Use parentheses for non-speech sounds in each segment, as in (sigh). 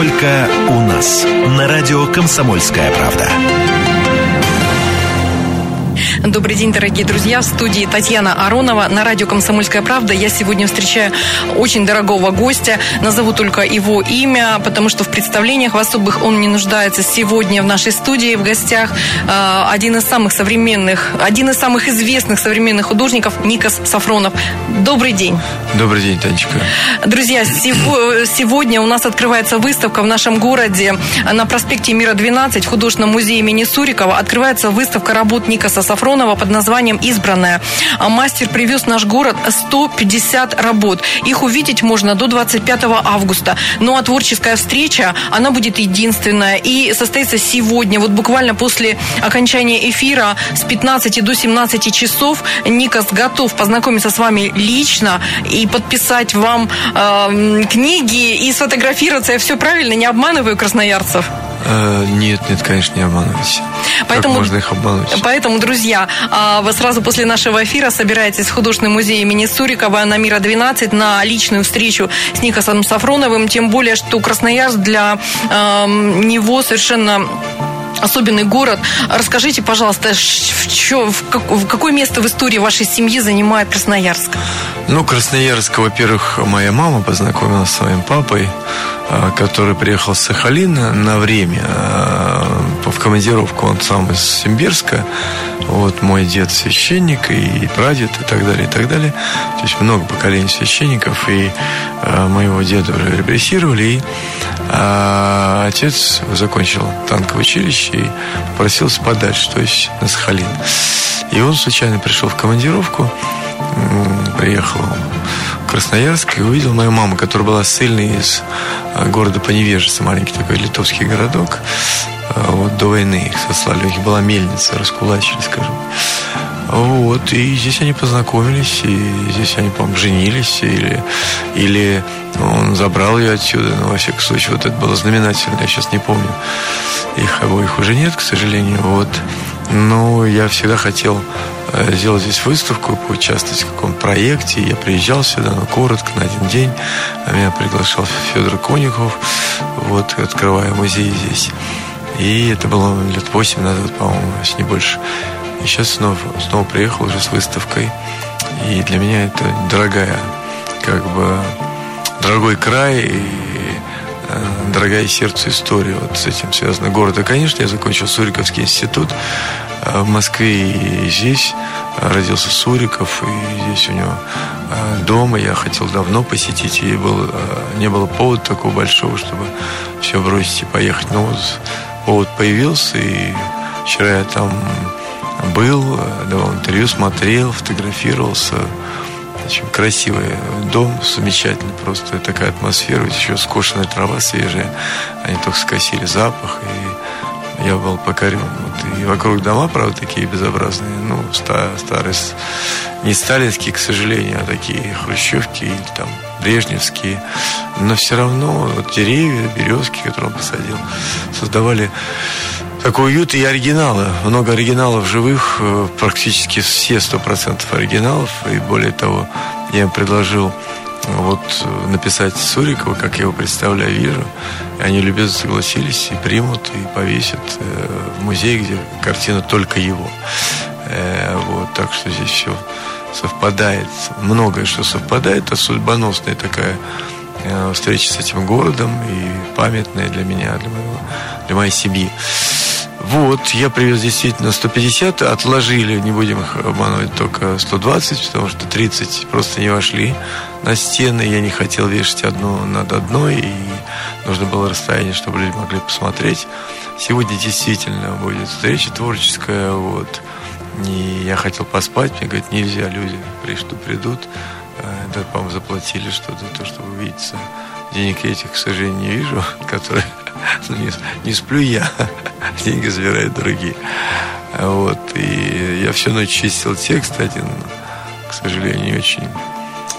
Только у нас. На радио «Комсомольская правда». Добрый день, дорогие друзья. В студии Татьяна Аронова на радио «Комсомольская правда». Я сегодня встречаю очень дорогого гостя. Назову только его имя, потому что в представлениях в особых он не нуждается. Сегодня в нашей студии в гостях э, один из самых современных, один из самых известных современных художников Никас Сафронов. Добрый день. Добрый день, Танечка. Друзья, сегодня у нас открывается выставка в нашем городе на проспекте Мира 12 в художественном музее имени Сурикова. Открывается выставка работ Никаса Сафронова Сафронова под названием «Избранная». А мастер привез в наш город 150 работ. Их увидеть можно до 25 августа. Ну а творческая встреча, она будет единственная и состоится сегодня, вот буквально после окончания эфира с 15 до 17 часов. Никас готов познакомиться с вами лично и подписать вам э, книги и сфотографироваться. Я все правильно, не обманываю красноярцев? Э, нет, нет, конечно, не обманывайся. Поэтому, как можно их обмануть? Поэтому, друзья, а, вы сразу после нашего эфира собираетесь в художественный музей имени Сурикова на Мира 12 на личную встречу с Никосом Сафроновым. Тем более, что Красноярск для э, него совершенно особенный город. Расскажите, пожалуйста, в, чё, в, как, в какое место в истории вашей семьи занимает Красноярск? Ну, Красноярск, во-первых, моя мама познакомилась с своим папой, который приехал с Сахалина на время а, в командировку. Он сам из Симбирска. Вот мой дед священник и прадед и так далее, и так далее. То есть много поколений священников. И а, моего деда уже репрессировали. И отец закончил танковое училище и попросился подальше, то есть на Сахалин. И он случайно пришел в командировку, приехал в Красноярск и увидел мою маму, которая была ссыльной из а, города Поневежица, маленький такой литовский городок. А, вот до войны их сослали, у них была мельница, раскулачили, скажем. Вот, и здесь они познакомились, и здесь они, по-моему, женились, или, или он забрал ее отсюда, но, во всяком случае, вот это было знаменательно, я сейчас не помню. Их обоих уже нет, к сожалению, вот. Но я всегда хотел э, сделать здесь выставку, поучаствовать в каком-то проекте. Я приезжал сюда, но коротко, на один день. Меня приглашал Федор Конюхов, вот, открывая музей здесь. И это было лет восемь назад, по-моему, если не больше. И сейчас снова, снова приехал уже с выставкой. И для меня это дорогая, как бы, дорогой край и э, дорогая сердцу история. Вот с этим связано город. И, конечно, я закончил Суриковский институт э, в Москве и здесь родился Суриков, и здесь у него э, дома я хотел давно посетить, и был, не было повода такого большого, чтобы все бросить и поехать. Но вот повод появился, и вчера я там был, давал интервью, смотрел, фотографировался. Очень красивый дом, замечательный просто. Такая атмосфера, еще скошенная трава свежая. Они только скосили запах, и я был покорен. Вот. И вокруг дома, правда, такие безобразные. Ну, старые, не сталинские, к сожалению, а такие хрущевки или там брежневские. Но все равно вот, деревья, березки, которые он посадил, создавали такой уют и оригиналы. Много оригиналов живых, э, практически все сто процентов оригиналов. И более того, я им предложил э, вот написать Сурикова, как я его представляю, вижу. И они любезно согласились и примут, и повесят э, в музей, где картина только его. Вот, так что здесь все совпадает. Многое, что совпадает, а судьбоносная такая встреча с этим городом и памятная для меня, для, моего, для моей семьи. Вот, я привез действительно 150, отложили, не будем их обманывать, только 120, потому что 30 просто не вошли на стены. Я не хотел вешать одну над одной, и нужно было расстояние, чтобы люди могли посмотреть. Сегодня действительно будет встреча творческая, вот. И я хотел поспать, мне говорят, нельзя, люди что придут. Э, да, по-моему, заплатили что-то, то, чтобы увидеться. Денег этих, к сожалению, не вижу, (laughs) которые ну, не, не сплю я, (laughs) деньги забирают другие. Вот, и я всю ночь чистил текст один, к сожалению, не очень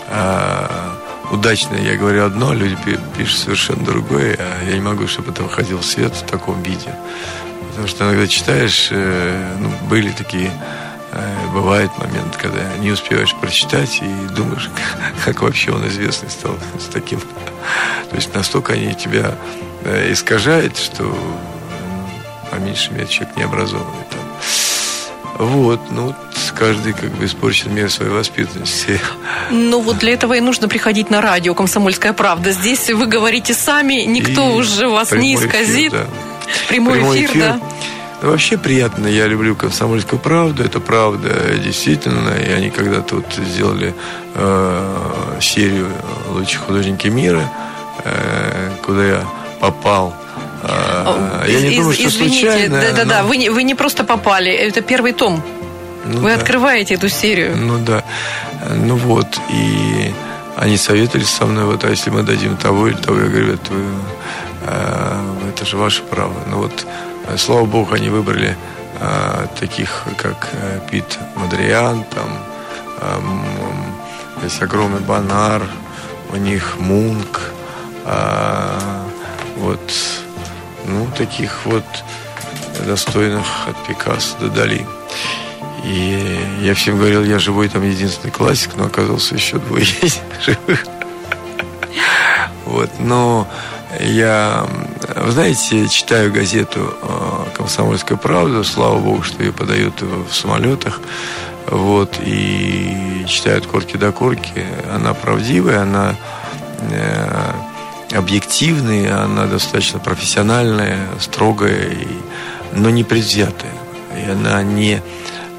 а, удачно. Я говорю одно, люди пишут совершенно другое, а я не могу, чтобы это выходило в свет в таком виде. Потому что иногда читаешь, э, ну, были такие бывает момент, когда не успеваешь прочитать и думаешь, (laughs) как, вообще он известный стал с таким. То есть настолько они тебя э, искажает, что по меньшей мере человек не образованный там. Вот, ну, каждый как бы испорчен мир своей воспитанности. (laughs) Ну, вот для этого и нужно приходить на радио «Комсомольская правда». Здесь вы говорите сами, никто и уже вас не исказит. Эфир, да. Прямой, прямой эфир, эфир, да. Ну, вообще приятно, я люблю «Комсомольскую правду», это правда, действительно. И они когда-то вот сделали э, серию «Лучшие художники мира», э, куда я попал а, я не думаю, что Извините, случайно. Да-да-да, но... вы, не, вы не просто попали, это первый том. Ну, вы да. открываете эту серию. Ну да. Ну вот, и они советовались со мной, вот, а если мы дадим того или того, я говорю, это, вы, э, это же ваше право. Ну вот, слава богу, они выбрали э, таких, как э, Пит Мадриан, там, э, есть огромный Банар, у них Мунк, э, вот ну, таких вот достойных от Пикассо до Дали. И я всем говорил, я живой там единственный классик, но оказался еще двое живых. Вот, но я, вы знаете, читаю газету э, «Комсомольская правда», слава богу, что ее подают в самолетах, вот, и читают корки до корки. Она правдивая, она э, объективная, она достаточно профессиональная, строгая, и, но не предвзятая. И она не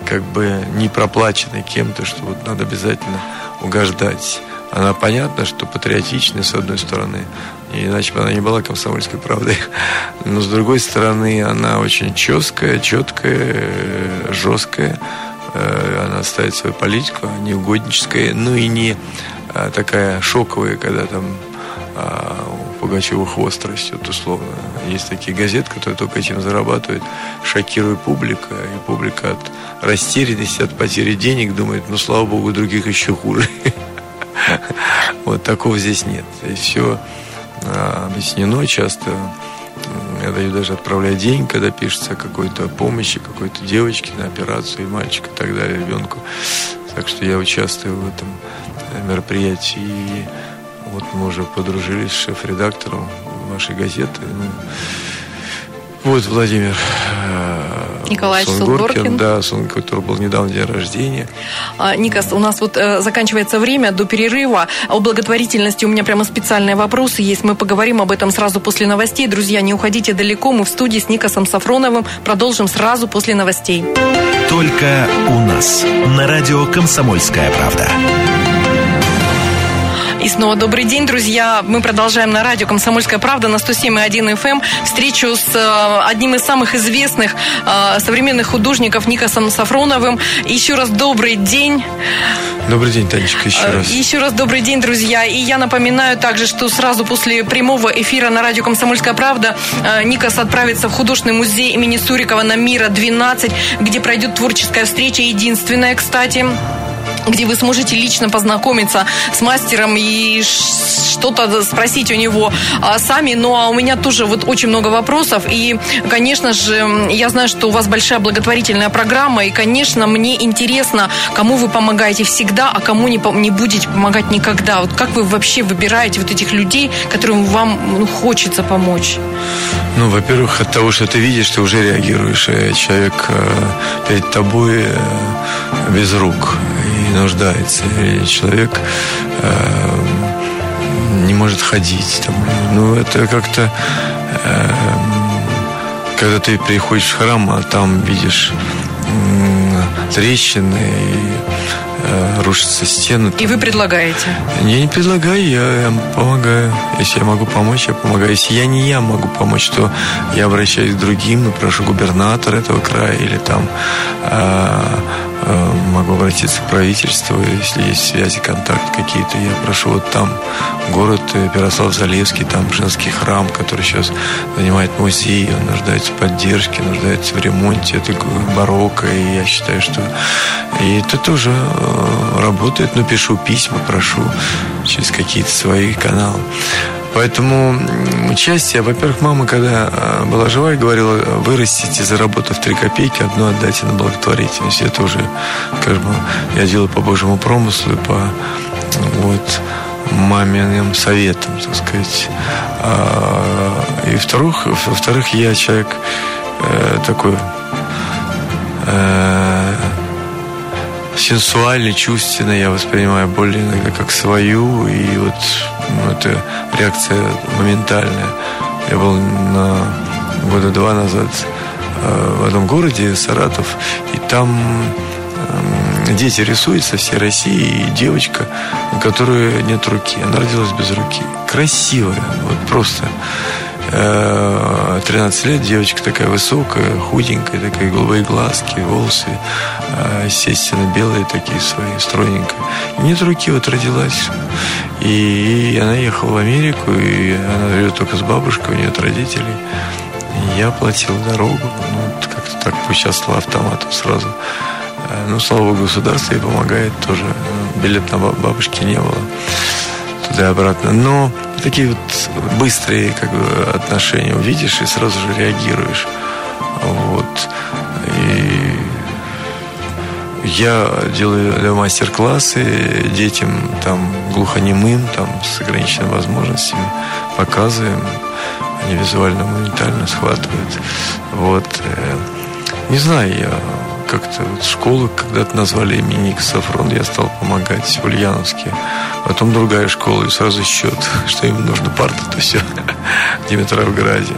как бы не проплачена кем-то, что вот надо обязательно угождать. Она понятна, что патриотичная, с одной стороны, иначе бы она не была комсомольской правдой. Но с другой стороны, она очень четкая, четкая, жесткая. Э, она ставит свою политику, не угодническая, ну и не а, такая шоковая, когда там а у хвост растет, условно. Есть такие газеты, которые только этим зарабатывают, шокируя публика, и публика от растерянности, от потери денег думает, ну, слава богу, других еще хуже. Вот такого здесь нет. Здесь все а, объяснено часто. Я даю даже отправлять деньги, когда пишется о какой-то помощи, какой-то девочке на операцию, и мальчика, и так далее, ребенку. Так что я участвую в этом мероприятии. И вот мы уже подружились с шеф-редактором вашей газеты. Ну, вот Владимир э, Николаевич Сунгоркин. Да, Сун, который был недавно день рождения. А, Никас, у нас вот э, заканчивается время до перерыва. О благотворительности у меня прямо специальные вопросы есть. Мы поговорим об этом сразу после новостей. Друзья, не уходите далеко. Мы в студии с Никасом Сафроновым. Продолжим сразу после новостей. Только у нас. На радио «Комсомольская правда». И снова добрый день, друзья. Мы продолжаем на радио «Комсомольская правда» на 107,1 FM эм. встречу с э, одним из самых известных э, современных художников Никосом Сафроновым. Еще раз добрый день. Добрый день, Танечка, еще э, раз. Еще раз добрый день, друзья. И я напоминаю также, что сразу после прямого эфира на радио «Комсомольская правда» Никос отправится в художественный музей имени Сурикова на Мира 12, где пройдет творческая встреча, единственная, кстати где вы сможете лично познакомиться с мастером и что-то спросить у него а, сами. Ну, а у меня тоже вот очень много вопросов. И, конечно же, я знаю, что у вас большая благотворительная программа. И, конечно, мне интересно, кому вы помогаете всегда, а кому не, не будете помогать никогда. Вот как вы вообще выбираете вот этих людей, которым вам ну, хочется помочь? Ну, во-первых, от того, что ты видишь, ты уже реагируешь. Э, человек э, перед тобой э, без рук и нуждается. И человек не может ходить. Там. Ну, это как-то... Э, когда ты приходишь в храм, а там видишь э, трещины и э, рушатся стены. Там. И вы предлагаете? Я не предлагаю, я помогаю. Если я могу помочь, я помогаю. Если я не я могу помочь, то я обращаюсь к другим и прошу губернатора этого края или там э, Э, могу обратиться в правительство, если есть связи, контакты какие-то. Я прошу вот там город Ярослав-Залевский, там женский храм, который сейчас занимает музей, он нуждается в поддержке, нуждается в ремонте, это барокко, и я считаю, что и это тоже э, работает, но пишу письма, прошу через какие-то свои каналы. Поэтому участие, во-первых, мама, когда а, была жива, говорила, вырастите, заработав 3 копейки, одну отдайте на благотворительность. Это уже, как бы, я делаю по Божьему промыслу, по вот, маминым советам, так сказать. А, и во-вторых, во-вторых, я человек э, такой э, сенсуальный, чувственный, я воспринимаю боль иногда как свою, и вот ну, это реакция моментальная. Я был на года два назад э, в одном городе, Саратов, и там э, дети рисуют со всей России, и девочка, у которой нет руки, она родилась без руки. Красивая, вот просто. 13 э, лет, девочка такая высокая, худенькая, такая голубые глазки, волосы, э, естественно, белые такие свои, стройненькие. Нет руки, вот родилась. И она ехала в Америку, и она живет только с бабушкой, у нее нет родителей. И я платил дорогу, ну, как-то так поучаствовал автоматом сразу. Э, ну, слава богу, государство ей помогает тоже. Билет на бабушке не было туда и обратно. Но такие вот быстрые как бы, отношения увидишь и сразу же реагируешь. Вот. Я делаю мастер-классы детям там глухонемым, там с ограниченными возможностями, показываем. Они визуально, моментально схватывают. Вот. Э, не знаю, я как-то вот школу когда-то назвали имени Сафрон, я стал помогать в Ульяновске. Потом другая школа, и сразу счет, (laughs) что им нужно парта, то все (laughs) в Димитровграде.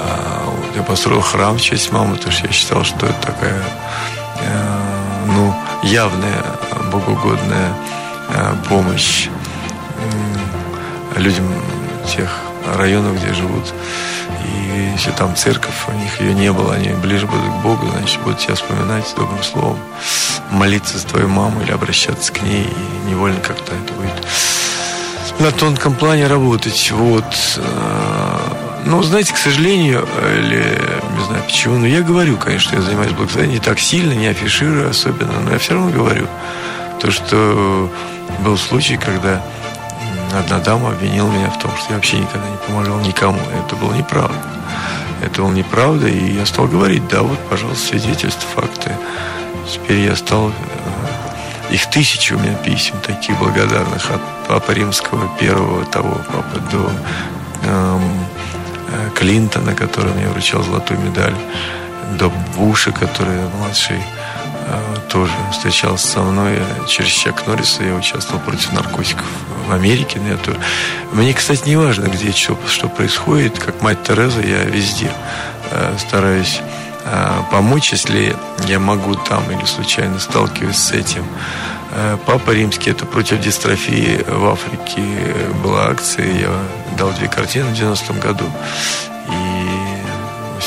А, вот, я построил храм в честь мамы, потому что я считал, что это такая э, явная, богоугодная э, помощь людям тех районов, где живут и если там церковь, у них ее не было, они ближе будут к Богу, значит, будут тебя вспоминать добрым словом, молиться за твою маму или обращаться к ней, и невольно как-то это будет на тонком плане работать. Вот. Ну, знаете, к сожалению, или не знаю почему, но я говорю, конечно, я занимаюсь благословением не так сильно, не афиширую особенно, но я все равно говорю. То, что был случай, когда одна дама обвинила меня в том, что я вообще никогда не помогал никому. Это было неправда. Это было неправда, и я стал говорить, да, вот, пожалуйста, свидетельства, факты. Теперь я стал... Э, их тысячи у меня писем таких благодарных от Папы Римского первого того папы до эм, э, Клинтона, который мне вручал золотую медаль, до Буша, который младший э, тоже встречался со мной через Чак Норриса. Я участвовал против наркотиков в Америке. На эту. Мне, кстати, не важно, где что, что происходит. Как мать Тереза, я везде э, стараюсь э, помочь, если я могу там или случайно сталкиваюсь с этим. Э, Папа Римский, это против дистрофии в Африке была акция. Я дал две картины в 90-м году. И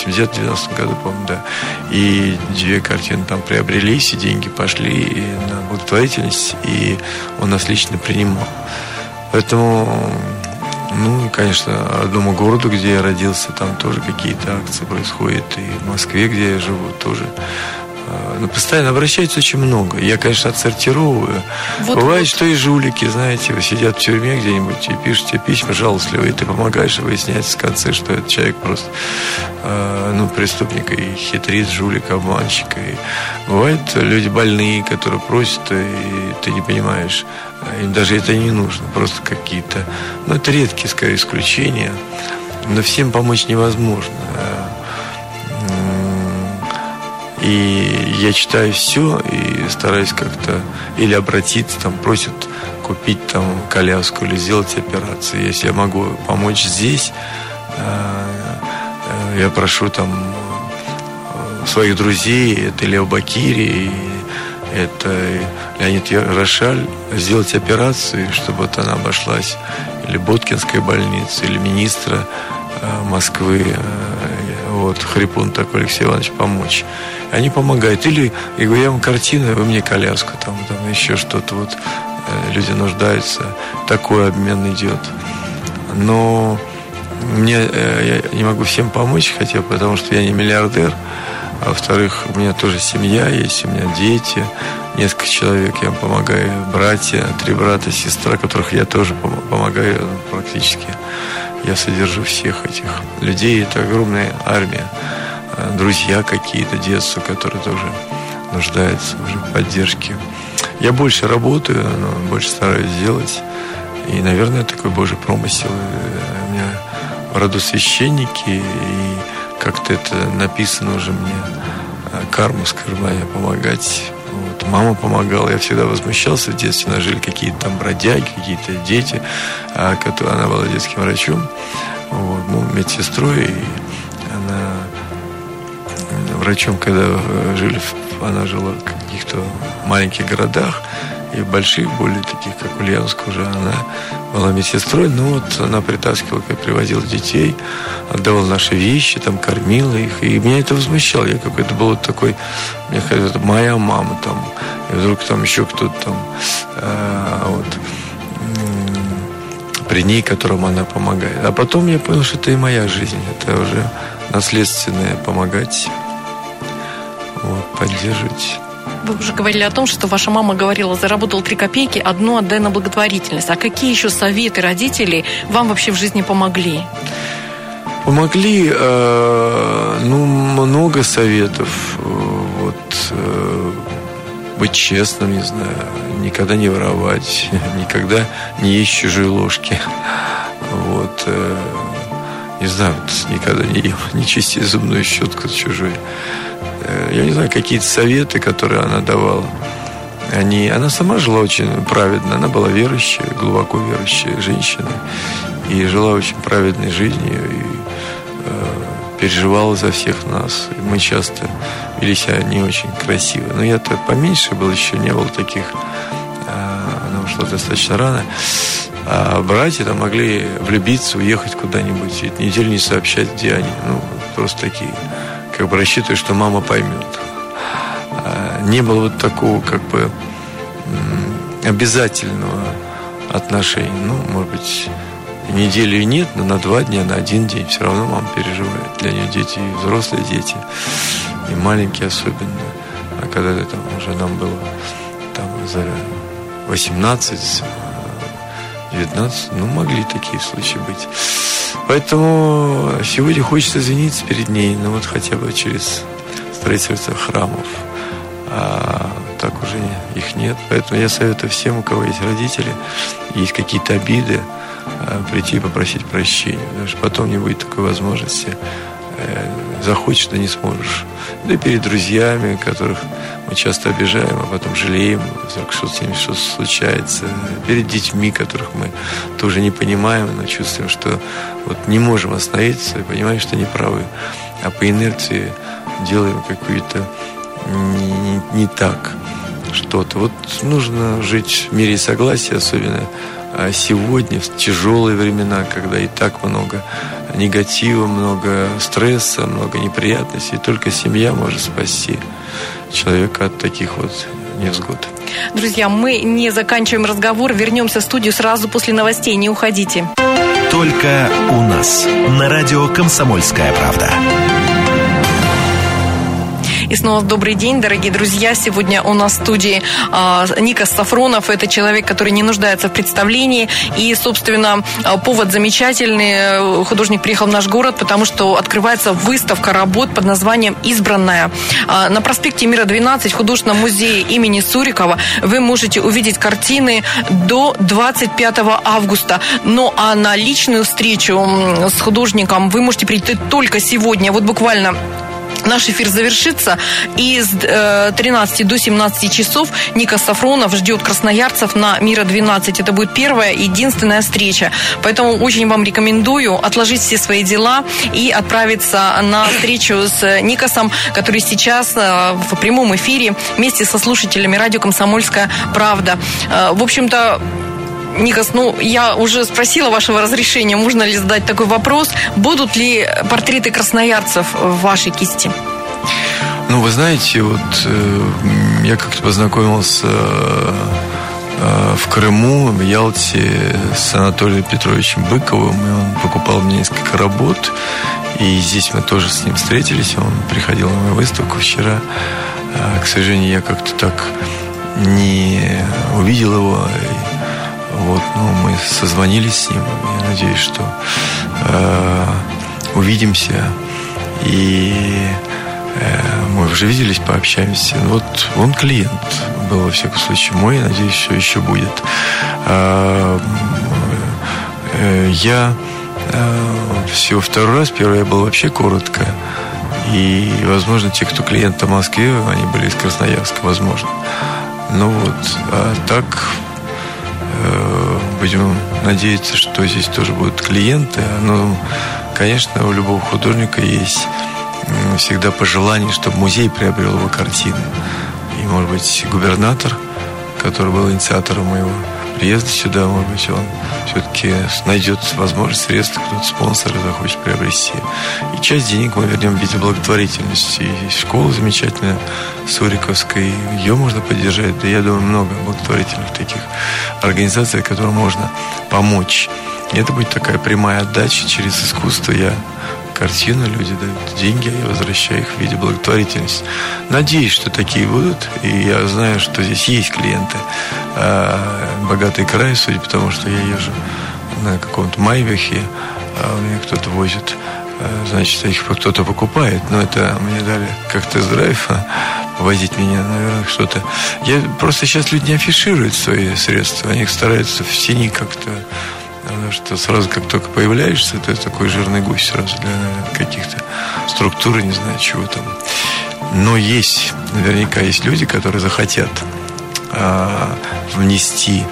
80-90 году, по-моему, да. И две картины там приобрелись, и деньги пошли и на благотворительность, и он нас лично принимал. Поэтому, ну, конечно, одному городу, где я родился, там тоже какие-то акции происходят. И в Москве, где я живу, тоже ну, постоянно обращается очень много. Я, конечно, отсортировываю. Вот, Бывает, вот. что и жулики, знаете, сидят в тюрьме где-нибудь и пишете письма жалостливые, и ты помогаешь выяснять в конце, что этот человек просто э, ну, преступник и хитрит, жулик, обманщик. И бывают люди больные, которые просят, и ты не понимаешь, им даже это не нужно, просто какие-то... Ну, это редкие, скорее, исключения. Но всем помочь невозможно. И я читаю все и стараюсь как-то или обратиться, там просят купить там коляску или сделать операцию. Если я могу помочь здесь, э, э, я прошу там э, своих друзей, это Лео Бакири, это Леонид Рошаль, сделать операцию, чтобы вот она обошлась или Боткинской больницы, или министра Москвы, вот, Хрипун такой Алексей Иванович, помочь. Они помогают. Или, я говорю, я вам картину, вы мне коляску, там, там еще что-то. Вот э, люди нуждаются. Такой обмен идет. Но мне, э, я не могу всем помочь, хотя потому что я не миллиардер. А во-вторых, у меня тоже семья есть, у меня дети, несколько человек, я помогаю, братья, три брата, сестра, которых я тоже помогаю практически. Я содержу всех этих людей, это огромная армия. Э, друзья какие-то детства, которые тоже нуждаются в поддержке. Я больше работаю, но больше стараюсь сделать. И, наверное, такой Божий промысел. Э, у меня в роду священники, и как-то это написано уже мне, карму, скажем, помогать вот, мама помогала, я всегда возмущался в детстве. У нас жили какие-то там бродяги, какие-то дети. А, она была детским врачом, вот, ну, медсестрой. И врачом, когда э, жили, она жила в каких-то маленьких городах и в больших, более таких, как Ульяновск уже, она была медсестрой, ну вот она притаскивала, как привозила детей, отдавала наши вещи, там кормила их, и меня это возмущало, я какой-то был вот такой, мне кажется, моя мама там, и вдруг там еще кто-то там, а, вот, при ней, которому она помогает. А потом я понял, что это и моя жизнь, это уже наследственное помогать, вот, поддерживать вы уже говорили о том, что ваша мама говорила, заработал три копейки, одну отдай на благотворительность. А какие еще советы родителей вам вообще в жизни помогли? Помогли, э, ну, много советов. Вот, э, быть честным, не знаю, никогда не воровать, (laughs) никогда не есть чужие ложки. Вот, э, не знаю, никогда не ем, (laughs) не чисти зубную щетку чужой. Э, я не знаю, какие-то советы, которые она давала. Они, она сама жила очень праведно. Она была верующая, глубоко верующая женщина. И жила очень праведной жизнью. И э, переживала за всех нас. И мы часто вели себя не очень красиво. Но я-то поменьше был, еще не было таких. Э, она ушла достаточно рано. А братья там могли влюбиться, уехать куда-нибудь, и неделю не сообщать, где они. Ну, просто такие как бы рассчитываю, что мама поймет. А, не было вот такого как бы обязательного отношения. Ну, может быть, неделю нет, но на два дня, на один день все равно мама переживает. Для нее дети и взрослые дети, и маленькие особенно. А когда это уже нам было там за 18, 19, ну, могли такие случаи быть. Поэтому сегодня хочется извиниться перед ней, ну вот хотя бы через строительство храмов. А так уже их нет. Поэтому я советую всем, у кого есть родители, есть какие-то обиды, а, прийти и попросить прощения. Потому что потом не будет такой возможности. Э, захочешь, да не сможешь. Да и перед друзьями, которых мы часто обижаем, а потом жалеем, вдруг что-то с ними что случается. Перед детьми, которых мы тоже не понимаем, но чувствуем, что вот не можем остановиться и понимаем, что не правы. А по инерции делаем какую-то не, не, не так что-то. Вот нужно жить в мире согласия, особенно а сегодня, в тяжелые времена, когда и так много негатива, много стресса, много неприятностей, только семья может спасти человека от таких вот невзгод. Друзья, мы не заканчиваем разговор, вернемся в студию сразу после новостей, не уходите. Только у нас на радио «Комсомольская правда». И снова добрый день, дорогие друзья. Сегодня у нас в студии э, Никас Сафронов. Это человек, который не нуждается в представлении. И, собственно, а, повод замечательный. Художник приехал в наш город, потому что открывается выставка работ под названием «Избранная». Э, на проспекте Мира 12 в художественном музее имени Сурикова вы можете увидеть картины до 25 августа. Ну а на личную встречу с художником вы можете прийти только сегодня. Вот буквально Наш эфир завершится, и с 13 э, до 17 часов Ника Сафронов ждет красноярцев на Мира-12. Это будет первая и единственная встреча. Поэтому очень вам рекомендую отложить все свои дела и отправиться на встречу с Никосом, который сейчас э, в прямом эфире вместе со слушателями радио «Комсомольская правда». Э, в общем-то, Никас, ну, я уже спросила вашего разрешения, можно ли задать такой вопрос. Будут ли портреты красноярцев в вашей кисти? Ну, вы знаете, вот э, я как-то познакомился э, в Крыму, в Ялте с Анатолием Петровичем Быковым, и он покупал мне несколько работ. И здесь мы тоже с ним встретились, он приходил на мою выставку вчера. Э, к сожалению, я как-то так не увидел его. Вот, ну, мы созвонились с ним. Я надеюсь, что э, увидимся. И э, мы уже виделись, пообщаемся. Ну, вот он клиент был, во всяком случае, мой. Надеюсь, что еще будет. Э, э, я э, всего второй раз. Первый я был вообще коротко. И, возможно, те, кто клиенты в Москве, они были из Красноярска, возможно. Ну вот, а так э, будем надеяться, что здесь тоже будут клиенты. Но, конечно, у любого художника есть всегда пожелание, чтобы музей приобрел его картину. И, может быть, губернатор, который был инициатором моего приезда сюда, может быть, он все-таки найдет возможность, средства, кто-то спонсор захочет приобрести. И часть денег мы вернем в виде благотворительности. Есть школа замечательная, Суриковская, ее можно поддержать. Да я думаю, много благотворительных таких организаций, которым можно помочь. И это будет такая прямая отдача через искусство. Я картину, люди дают деньги, я возвращаю их в виде благотворительности. Надеюсь, что такие будут, и я знаю, что здесь есть клиенты. А, богатый край, судя по тому, что я езжу на каком-то Майбахе, а у меня кто-то возит а, значит, их кто-то покупает, но это мне дали как тест-драйв, возить меня, наверное, что-то. Я просто сейчас люди не афишируют свои средства, они стараются в тени как-то Что сразу, как только появляешься, ты такой жирный гусь сразу для каких-то структур, не знаю, чего там. Но есть, наверняка есть люди, которые захотят а, внести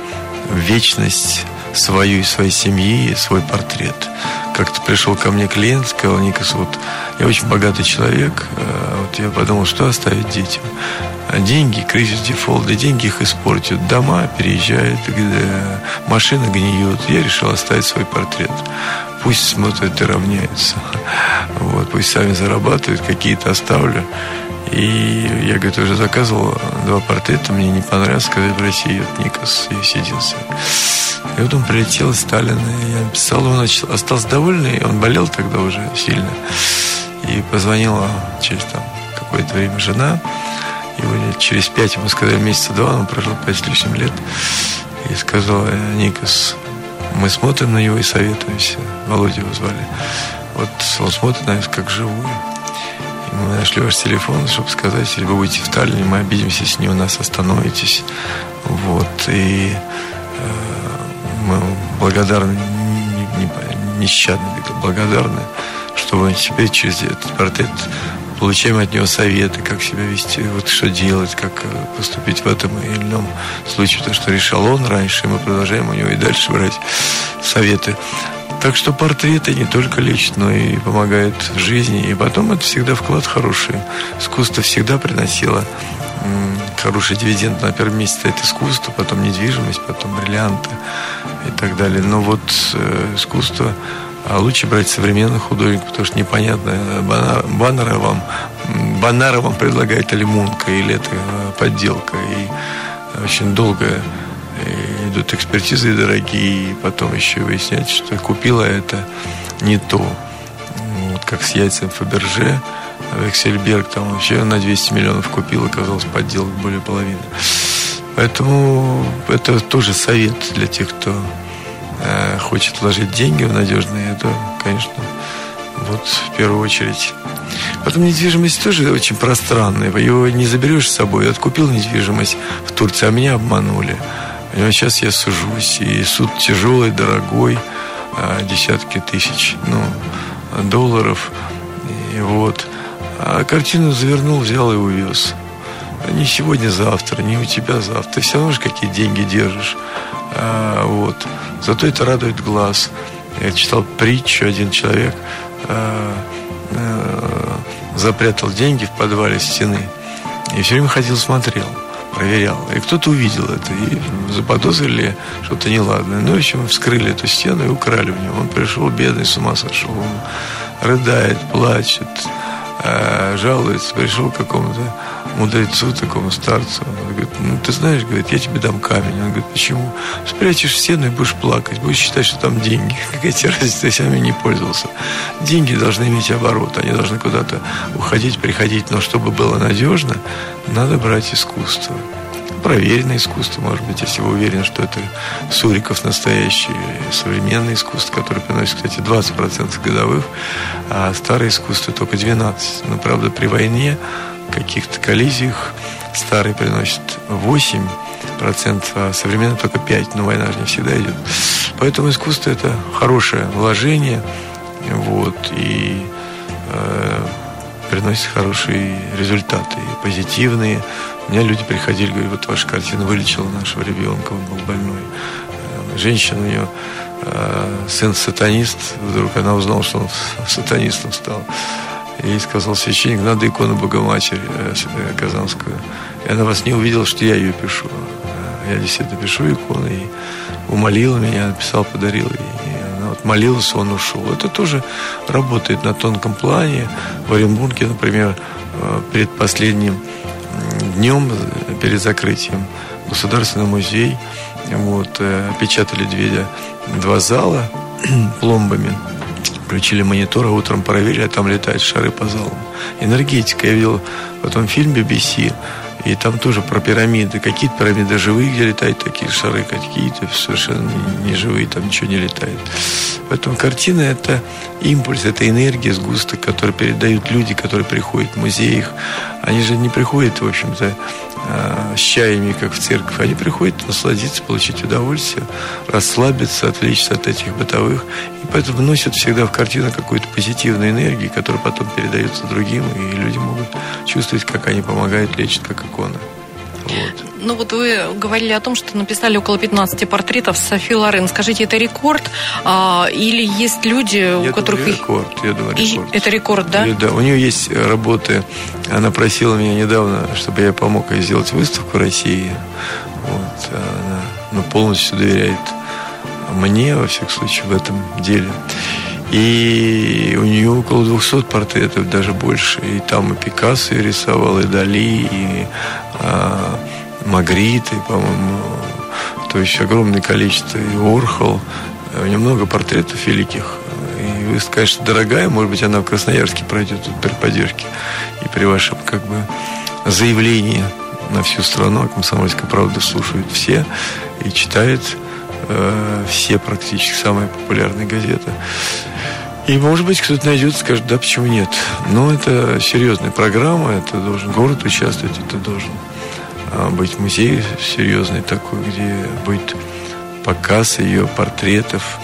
в вечность свою и своей семьи, свой портрет. Как-то пришел ко мне клиент, сказал, Никас, вот я очень богатый человек, а, вот я подумал, что оставить детям. А деньги, кризис дефолта, деньги их испортят, дома переезжают, машины гниют. Я решил оставить свой портрет. Пусть смотрят и равняются. Вот, пусть сами зарабатывают, какие-то оставлю. И я, говорит, уже заказывал два портрета, мне не понравилось, сказать, в России вот Никас есть единственный. И вот он прилетел из Сталина, и я написал, он остался довольный, он болел тогда уже сильно. И позвонила через там какое-то время жена, и через пять ему сказали месяца два, он прожил пять с лишним лет. И сказал, «Э, Никас, мы смотрим на него и советуемся. Володя его звали. Вот он смотрит на нас как живую. И мы нашли ваш телефон, чтобы сказать, если вы будете в Таллине, мы обидимся, если не у нас остановитесь. Вот. И э, мы благодарны, нещадно благодарны, что вы теперь через этот портрет получаем от него советы, как себя вести, вот что делать, как э, поступить в этом или ином случае. То, что решал он раньше, мы продолжаем у него и дальше брать советы. Так что портреты не только лечат, но и помогают жизни. И потом это всегда вклад хороший. Искусство всегда приносило хороший дивиденд. На первом месте стоит искусство, потом недвижимость, потом бриллианты и так далее. Но вот э, искусство а лучше брать современных художников, потому что непонятно, баннера вам, баннера вам предлагает или Мунка, или это э, подделка. И очень долго э, идут экспертизы дорогие, и потом еще выяснять, что купила это не то. Вот как с яйцем Фаберже, Вексельберг там вообще на 200 миллионов купил, оказалось подделок более половины. Поэтому это тоже совет для тех, кто Э, хочет вложить деньги в надежные, это, конечно, вот в первую очередь. Потом недвижимость тоже очень пространная. Его не заберешь с собой. Откупил недвижимость в Турции, а меня обманули. Сейчас я сужусь, и суд тяжелый, дорогой, а, десятки тысяч ну, долларов. И вот. А картину завернул, взял и увез. Не сегодня, завтра, не у тебя завтра. Ты все равно же какие деньги держишь. А, вот. Зато это радует глаз. Я читал притчу, один человек э, э, запрятал деньги в подвале стены и все время ходил, смотрел, проверял. И кто-то увидел это и заподозрили что-то неладное. Ну, в общем, вскрыли эту стену и украли у него. Он пришел бедный, с ума сошел. Он рыдает, плачет, жалуется. Пришел к какому-то мудрецу, такому старцу. Он говорит, ну, ты знаешь, говорит, я тебе дам камень. Он говорит, почему? Спрячешь в стену и будешь плакать, будешь считать, что там деньги. (laughs) Какая тебе разница, ты сами не пользовался. Деньги должны иметь оборот, они должны куда-то уходить, приходить. Но чтобы было надежно, надо брать искусство. Проверенное искусство, может быть, если вы уверены, что это Суриков настоящий, современное искусство, которое приносит, кстати, 20% годовых, а старое искусство только 12%. Но, правда, при войне каких-то коллизиях. Старый приносит 8%, а современный только 5%. Но война же не всегда идет. Поэтому искусство – это хорошее вложение. Вот, и э, приносит хорошие результаты, позитивные. У меня люди приходили, говорят, вот ваша картина вылечила нашего ребенка, он был больной. Э, женщина у нее э, сын сатанист, вдруг она узнала, что он сатанистом стал. И сказал священник, надо икону Богоматери э, Казанскую. И она вас не увидела, что я ее пишу. Я действительно пишу иконы, и умолила меня, написал, подарил. И она вот молилась, он ушел. Это тоже работает на тонком плане. В Оренбурге, например, перед последним днем, перед закрытием Государственный музей, вот, опечатали две, два зала (clears throat) пломбами включили монитор, а утром проверили, а там летают шары по залам. Энергетика. Я видел потом фильм BBC, и там тоже про пирамиды. Какие-то пирамиды живые, где летают такие шары, какие-то совершенно не живые, там ничего не летает. Поэтому картина – это импульс, это энергия, сгусток, который передают люди, которые приходят в музеях. Они же не приходят, в общем-то, а, с чаями, как в церковь. Они приходят насладиться, получить удовольствие, расслабиться, отвлечься от этих бытовых. И поэтому вносят всегда в картину какую-то позитивную энергию, которая потом передается другим, и люди могут чувствовать, как они помогают, лечат, как икона. Вот. Ну вот вы говорили о том, что написали около 15 портретов Софи Лорен. Скажите, это рекорд? А, или есть люди, я у которых... Думаю, рекорд, я думаю, рекорд. И это рекорд, да? И, да, у нее есть работы. Она просила меня недавно, чтобы я помог ей сделать выставку в России. Вот, она ну, полностью доверяет мне, во всяком случае, в этом деле. И у нее около 200 портретов, даже больше. И там и Пикассо и рисовал, и Дали, и а, Магриты, по-моему. То есть огромное количество. И Орхол. У нее много портретов великих. И вы конечно, дорогая, может быть, она в Красноярске пройдет при поддержке и при вашем как бы заявлении на всю страну, а «Комсомольская правда» слушают все и читают э, все практически самые популярные газеты. И, может быть, кто-то найдет, скажет, да, почему нет. Но это серьезная программа, это должен город участвовать, это должен а, быть музей серьезный такой, где будет показ ее портретов.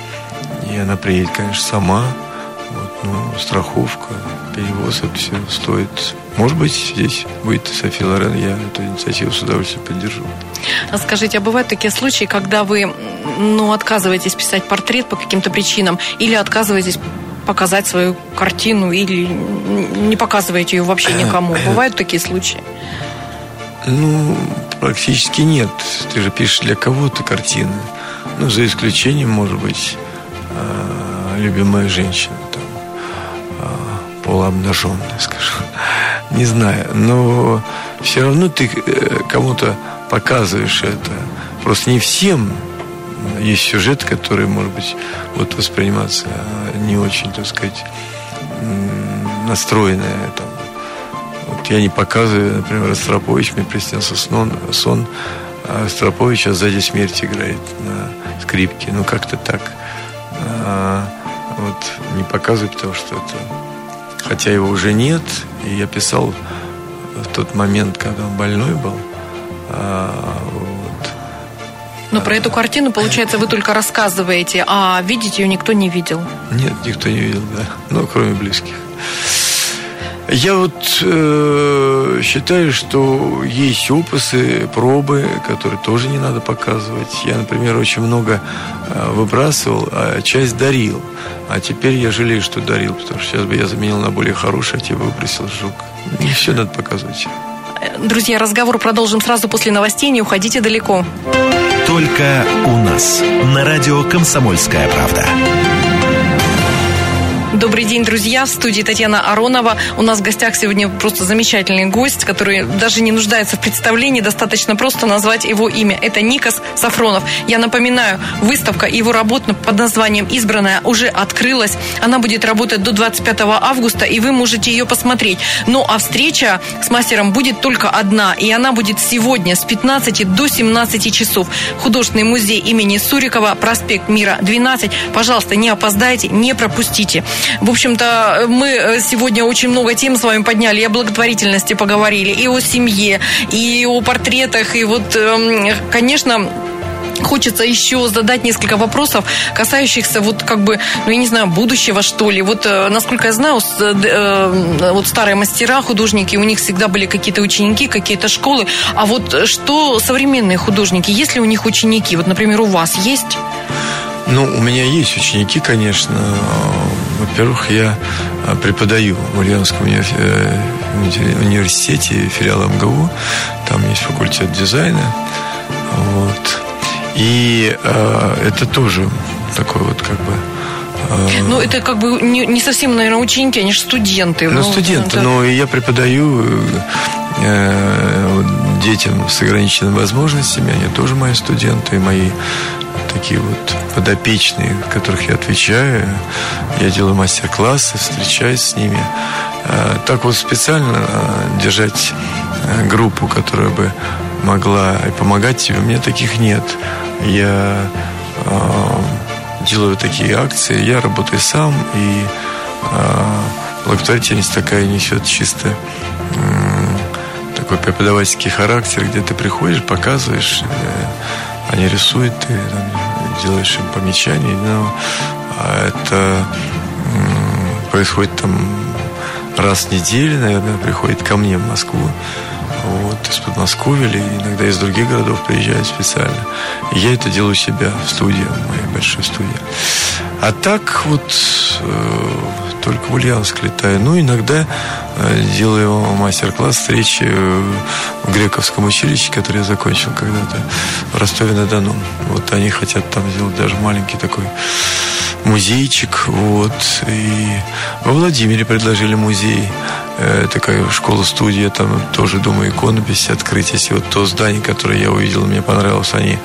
И она приедет, конечно, сама. Вот, ну, страховка, перевоз, это все стоит. Может быть, здесь будет София Лорен, я эту инициативу с удовольствием поддержу. А скажите, а бывают такие случаи, когда вы ну, отказываетесь писать портрет по каким-то причинам или отказываетесь показать свою картину или не показываете ее вообще (clears throat) никому? Бывают такие случаи? Ну, практически нет. Ты же пишешь для кого-то картины. Ну, за исключением, может быть, а, любимая женщина, там, а, полуобнаженная, (laughs) скажем. Не знаю. Но все равно ты э, кому-то показываешь это. Просто не всем есть сюжет, который, может быть, вот восприниматься не очень, так сказать, настроенная там. Вот я не показываю, например, Ростропович, мне приснился сон, сон а Ростропович, а сзади смерть играет на скрипке. Ну, как-то так. А, вот не показываю, потому что это... Хотя его уже нет, и я писал в тот момент, когда он больной был. А, но про эту картину, получается, вы только рассказываете, а видеть ее никто не видел. Нет, никто не видел, да. Ну, кроме близких. Я вот э, считаю, что есть опусы, пробы, которые тоже не надо показывать. Я, например, очень много э, выбрасывал, а часть дарил. А теперь я жалею, что дарил, потому что сейчас бы я заменил на более хороший, а тебе выбросил жук. Не все надо показывать. Друзья, разговор продолжим сразу после новостей. Не уходите далеко. Только у нас. На радио «Комсомольская правда». Добрый день, друзья. В студии Татьяна Аронова. У нас в гостях сегодня просто замечательный гость, который даже не нуждается в представлении. Достаточно просто назвать его имя. Это Никас Сафронов. Я напоминаю, выставка его работ под названием «Избранная» уже открылась. Она будет работать до 25 августа, и вы можете ее посмотреть. Ну, а встреча с мастером будет только одна, и она будет сегодня с 15 до 17 часов. Художественный музей имени Сурикова, проспект Мира, 12. Пожалуйста, не опоздайте, не пропустите. В общем-то, мы э, сегодня очень много тем с вами подняли. И о благотворительности поговорили, и о семье, и о портретах. И вот, эм, конечно, хочется еще задать несколько вопросов, касающихся вот как бы, ну я не знаю, будущего что ли. Вот э, насколько я знаю, э, вот старые мастера, художники, у них всегда были какие-то ученики, какие-то школы. А вот что современные художники, есть ли у них ученики? Вот, например, у вас есть? Ну, у меня есть ученики, конечно. Во-первых, я преподаю в Ульяновском университете, филиал МГУ. Там есть факультет дизайна. Вот. И э, это тоже такой вот как бы э, ну, это как бы не, не совсем, наверное, ученики, они же студенты. Ну, ну студенты, это... но я преподаю э, детям с ограниченными возможностями, они тоже мои студенты, мои такие вот подопечные, которых я отвечаю. Я делаю мастер-классы, встречаюсь с ними. Э, так вот специально э, держать э, группу, которая бы могла и помогать тебе, у меня таких нет. Я делаю такие акции, я работаю сам, и благотворительность такая несет чисто такой преподавательский характер, где ты приходишь, показываешь, э, они рисуют, ты там, делаешь им помечания, но это э, происходит там раз в неделю, наверное, приходит ко мне в Москву вот, из Подмосковья или иногда из других городов приезжают специально. И я это делаю у себя в студии, в моей большой студии. А так вот э, только в Ульяновск летаю. Ну, иногда э, делаю мастер-класс, встречи э, в Грековском училище, которое я закончил когда-то в Ростове-на-Дону. Вот они хотят там сделать даже маленький такой музейчик. Вот. И во Владимире предложили музей. Э, такая школа-студия, там тоже, думаю, иконопись открыть. Если вот то здание, которое я увидел, мне понравилось, они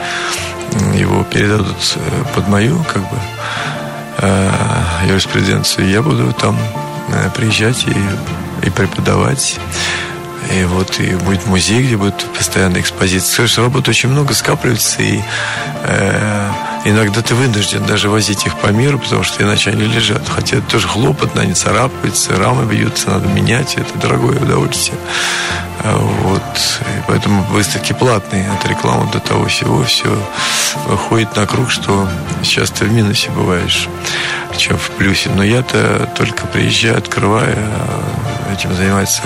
его передадут э, под мою, как бы, юриспруденцию. Я буду там приезжать и, и преподавать. И вот и будет музей, где будет постоянная экспозиция. Конечно, работы очень много скапливается, и э, иногда ты вынужден даже возить их по миру, потому что иначе они лежат. Хотя это тоже хлопотно, они царапаются, рамы бьются, надо менять. Это дорогое удовольствие. А вот. И поэтому выставки платные от рекламы до того всего. Все выходит на круг, что сейчас ты в минусе бываешь, чем в плюсе. Но я-то только приезжаю, открываю. А этим занимается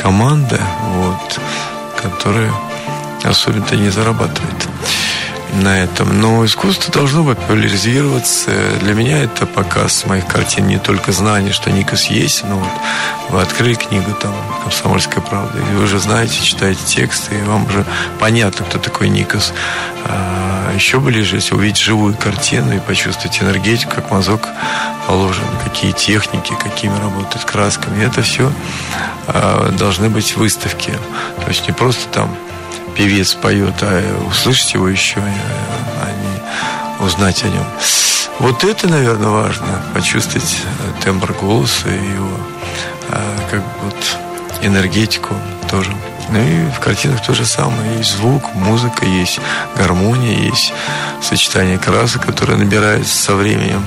команда, вот, которая особенно-то не зарабатывает на этом. Но искусство должно популяризироваться. Для меня это показ моих картин не только знание, что Никос есть, но вот вы открыли книгу там «Комсомольская правда», и вы уже знаете, читаете тексты, и вам уже понятно, кто такой Никос. А еще ближе, если увидеть живую картину и почувствовать энергетику, как мазок положен, какие техники, какими работают красками. Это все а, должны быть выставки. То есть не просто там певец поет, а услышать его еще, а не узнать о нем. Вот это, наверное, важно, почувствовать тембр голоса и его а, как бы вот энергетику тоже. Ну и в картинах то же самое. Есть звук, музыка, есть гармония, есть сочетание красок, которое набирается со временем.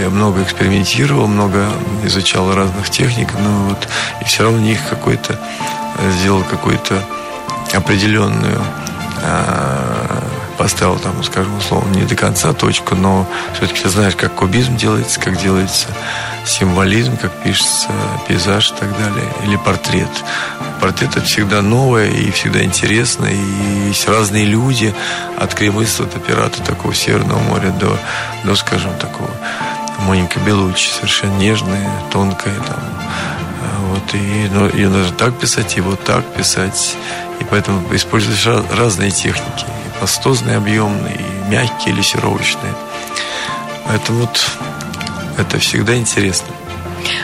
Я много экспериментировал, много изучал разных техник, но вот и все равно них какой-то сделал какой-то определенную а, поставил там, скажем, условно, не до конца точку, но все-таки ты знаешь, как кубизм делается, как делается символизм, как пишется пейзаж и так далее, или портрет. Портрет это всегда новое и всегда интересно, и есть разные люди, от кремысла до пирата такого Северного моря до, до скажем, такого Моника Белучи, совершенно нежная, тонкая, там, вот, и ну, ее нужно так писать, и вот так писать. И поэтому используешь разные техники. И пастозные, объемные, и мягкие, лессировочные. Это вот это всегда интересно.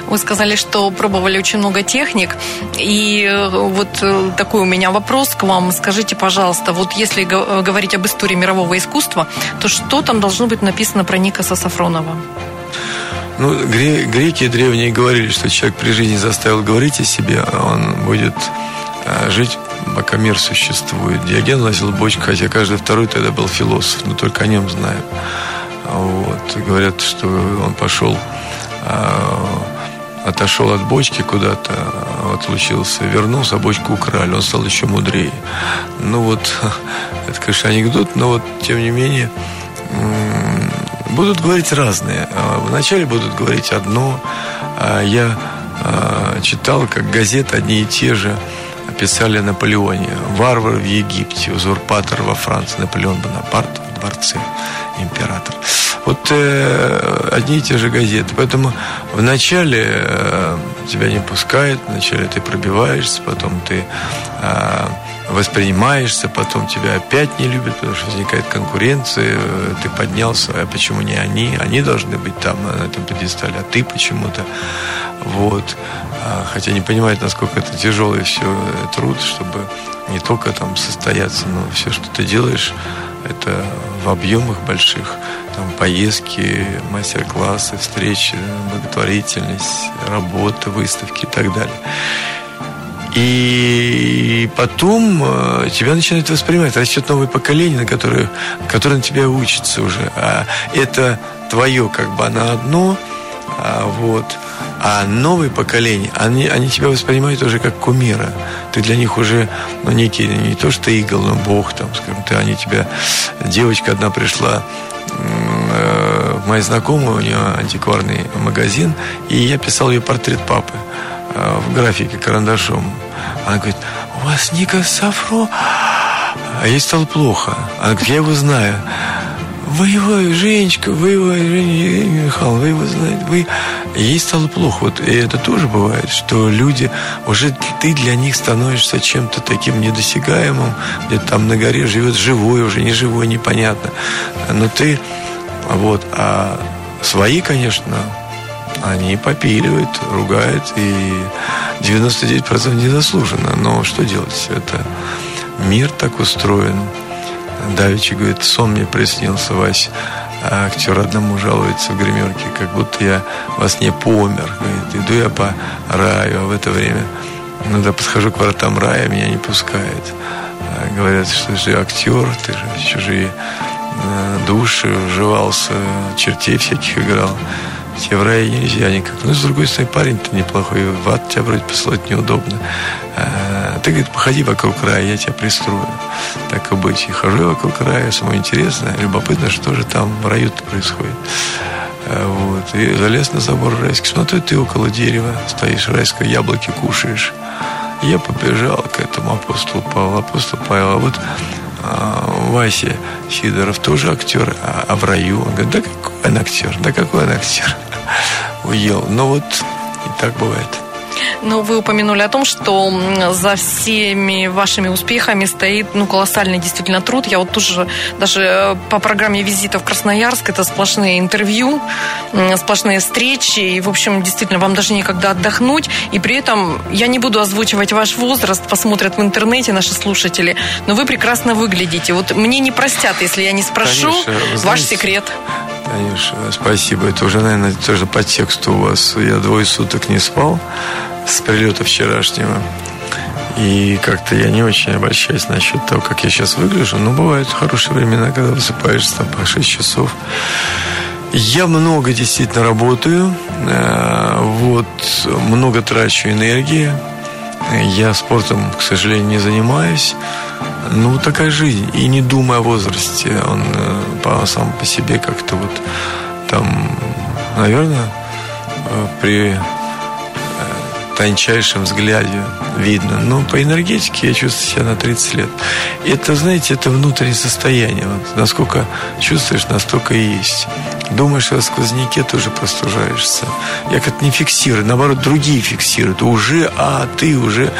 Вы сказали, что пробовали очень много техник. И э, вот э, такой у меня вопрос к вам. Скажите, пожалуйста, вот если говорить об истории мирового искусства, то что там должно быть написано про Никаса Сафронова? Ну, греки древние говорили, что человек при жизни заставил говорить о себе, а он будет а, жить, пока мир существует. Диоген носил бочку, хотя каждый второй тогда был философ, но только о нем знаем. Вот. Говорят, что он пошел а, отошел от бочки куда-то, отлучился, вернулся, а бочку украли, он стал еще мудрее. Ну вот, (laughs) это, конечно, анекдот, но вот, тем не менее, будут говорить разные. А вначале будут говорить одно. А я читал, как газеты одни и те же писали о Наполеоне. Варвар в Египте, узурпатор во Франции, Наполеон Бонапарт в дворце, император. Вот э, одни и те же газеты. Поэтому вначале э, тебя не пускают, вначале ты пробиваешься, потом ты э, воспринимаешься, потом тебя опять не любят, потому что возникает конкуренция, э, ты поднялся, а почему не они? Они должны быть там, на этом пьедестале, а ты почему-то. Вот. А, хотя не понимают, насколько это тяжелый все э, труд, чтобы не только там состояться, но все, что ты делаешь, это в объемах больших, там поездки, мастер-классы, встречи, благотворительность, работа, выставки и так далее. И потом э, тебя начинают воспринимать. Растет новое поколение, на которое, которое на тебя учится уже. А это твое как бы на одно, а вот а новые поколения, они, они тебя воспринимают уже как кумира. Ты для них уже, ну, некий, не то что игл, но бог, там, скажем, ты, они тебя... Девочка одна пришла э, моя знакомая, у нее антикварный магазин, и я писал ее портрет папы в графике карандашом. Она говорит, у вас Ника Сафро? А ей стало плохо. Она говорит, я его знаю. Вы его, Женечка, вы его, Женя, Михаил, вы его знаете, вы... Ей стало плохо. Вот, и это тоже бывает, что люди, уже ты для них становишься чем-то таким недосягаемым, где-то там на горе живет живой, уже не живой, непонятно. Но ты, вот, а свои, конечно, они попиливают, ругают, и 99% незаслуженно. Но что делать? Это мир так устроен. Давичи говорит, сон мне приснился, Вась. А актер одному жалуется в гримерке, как будто я во сне помер. Говорит, иду я по раю, а в это время, ну подхожу к воротам рая, меня не пускают. А говорят, что ты же актер, ты же чужие э, души вживался, чертей всяких играл. Тебе в рай нельзя никак. Ну, с другой стороны, парень-то неплохой, в ад тебя вроде посылать неудобно. А, ты, говорит, походи вокруг рая, я тебя пристрою. Так и быть. И хожу вокруг рая, самое интересное, любопытно, что же там в раю-то происходит. А, вот. И залез на забор райский. Смотрю, ты около дерева стоишь, райское яблоки кушаешь. Я побежал к этому апостолу Павлу. Апостол Павел, а вот Вася Сидоров тоже актер, а, а в раю он говорит, да какой он актер, да какой он актер (laughs) уел. Но вот и так бывает. Ну, вы упомянули о том, что за всеми вашими успехами стоит ну, колоссальный действительно труд. Я вот тоже даже э, по программе визита в Красноярск, это сплошные интервью, сплошные встречи. И, в общем, действительно, вам даже некогда отдохнуть. И при этом я не буду озвучивать ваш возраст, посмотрят в интернете наши слушатели. Но вы прекрасно выглядите. Вот мне не простят, если я не спрошу Конечно, ваш знаете, секрет. Конечно, спасибо. Это уже, наверное, тоже по тексту у вас. Я двое суток не спал с прилета вчерашнего. И как-то я не очень обольщаюсь насчет того, как я сейчас выгляжу. Но бывают хорошие времена, когда высыпаешься там по 6 часов. Я много действительно работаю. Э, вот, много трачу энергии. Я спортом, к сожалению, не занимаюсь. Ну, такая жизнь. И не думая о возрасте. Он э, сам по себе как-то вот там, наверное, э, при тончайшем взгляде видно. Но по энергетике я чувствую себя на 30 лет. Это, знаете, это внутреннее состояние. Вот насколько чувствуешь, настолько и есть. Думаешь, в сквозняке тоже простужаешься. Я как-то не фиксирую, наоборот, другие фиксируют. Уже, а ты уже.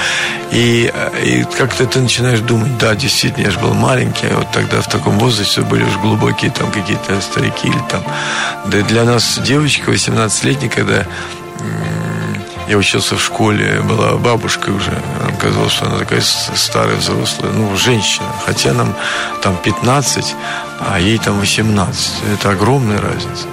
И, и как-то ты начинаешь думать, да, действительно, я же был маленький, а вот тогда в таком возрасте были уж глубокие там какие-то старики или там. Да для нас девочка 18-летняя, когда я учился в школе, была бабушкой уже. Нам казалось, что она такая старая, взрослая, ну, женщина. Хотя нам там 15, а ей там 18. Это огромная разница.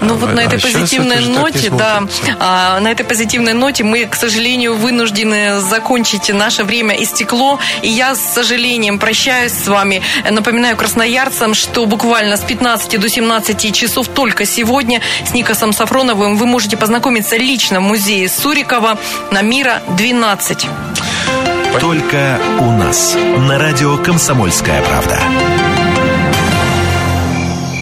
Ну вот на этой а позитивной ноте, да, а, на этой позитивной ноте мы, к сожалению, вынуждены закончить наше время истекло, и я с сожалением прощаюсь с вами. Напоминаю красноярцам, что буквально с 15 до 17 часов только сегодня с Никосом Сафроновым вы можете познакомиться лично в музее Сурикова на Мира 12. Только у нас на радио «Комсомольская правда».